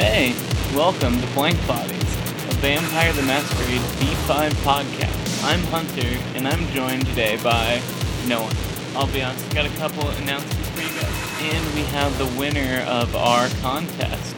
Hey, welcome to Blank Bodies, a Vampire the Masquerade V5 podcast. I'm Hunter, and I'm joined today by no one. I'll be honest, got a couple announcements for you guys. And we have the winner of our contest.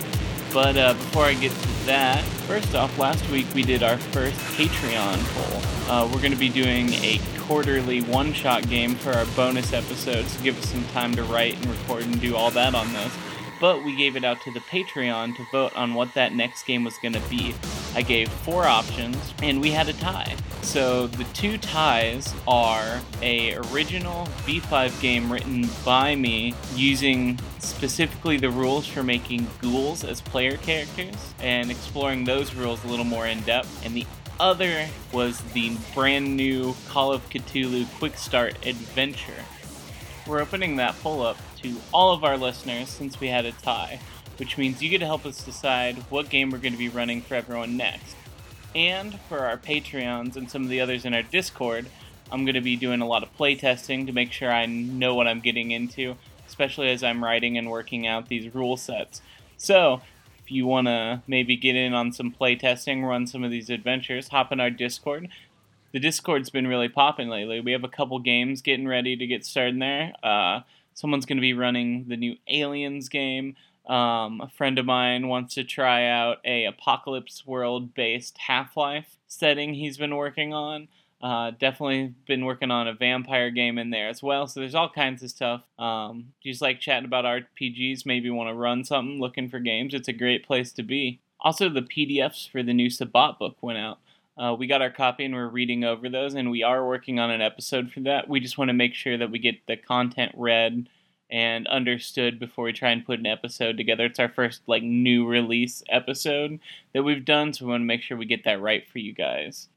But uh, before I get to that, first off, last week we did our first Patreon poll. Uh, we're going to be doing a quarterly one shot game for our bonus episodes to give us some time to write and record and do all that on those but we gave it out to the Patreon to vote on what that next game was going to be. I gave four options, and we had a tie. So the two ties are a original V5 game written by me using specifically the rules for making ghouls as player characters and exploring those rules a little more in depth. And the other was the brand new Call of Cthulhu Quick Start Adventure. We're opening that poll up to all of our listeners since we had a tie, which means you get to help us decide what game we're going to be running for everyone next. And for our Patreons and some of the others in our Discord, I'm going to be doing a lot of playtesting to make sure I know what I'm getting into, especially as I'm writing and working out these rule sets. So, if you want to maybe get in on some playtesting, run some of these adventures, hop in our Discord. The Discord's been really popping lately. We have a couple games getting ready to get started there. Uh, someone's going to be running the new Aliens game. Um, a friend of mine wants to try out a apocalypse world based Half Life setting he's been working on. Uh, definitely been working on a vampire game in there as well. So there's all kinds of stuff. Um, just like chatting about RPGs, maybe want to run something, looking for games. It's a great place to be. Also, the PDFs for the new Sabbat book went out. Uh, we got our copy and we're reading over those, and we are working on an episode for that. We just want to make sure that we get the content read and understood before we try and put an episode together. It's our first like new release episode that we've done, so we want to make sure we get that right for you guys.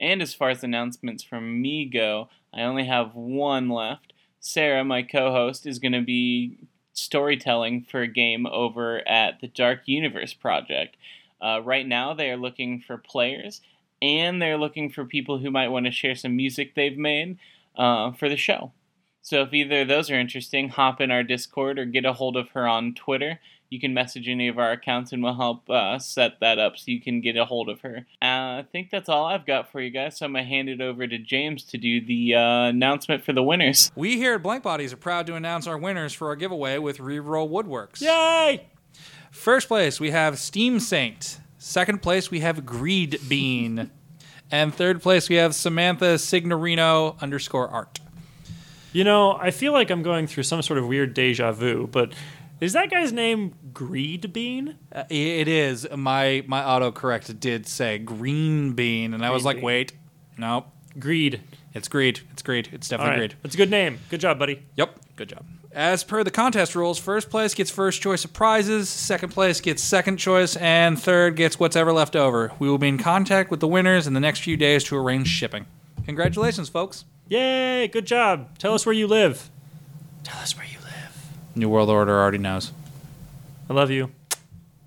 And as far as announcements from me go, I only have one left. Sarah, my co-host, is going to be storytelling for a game over at the Dark Universe Project. Uh, right now, they are looking for players and they're looking for people who might want to share some music they've made uh, for the show. So if either of those are interesting, hop in our Discord or get a hold of her on Twitter. You can message any of our accounts and we'll help uh, set that up so you can get a hold of her. Uh, I think that's all I've got for you guys, so I'm going to hand it over to James to do the uh, announcement for the winners. We here at Blank Bodies are proud to announce our winners for our giveaway with Reroll Woodworks. Yay! First place, we have Steam Saint. Second place, we have Greed Bean. and third place, we have Samantha Signorino underscore art. You know, I feel like I'm going through some sort of weird deja vu, but is that guy's name Greed Bean? Uh, it is. My my autocorrect did say Green Bean, and I was Green like, bean. wait, no, Greed. It's Greed. It's Greed. It's definitely right. Greed. That's a good name. Good job, buddy. Yep. Good job. As per the contest rules, first place gets first choice of prizes, second place gets second choice, and third gets whatever left over. We will be in contact with the winners in the next few days to arrange shipping. Congratulations, folks. Yay! Good job. Tell us where you live. Tell us where you live. New World Order already knows. I love you.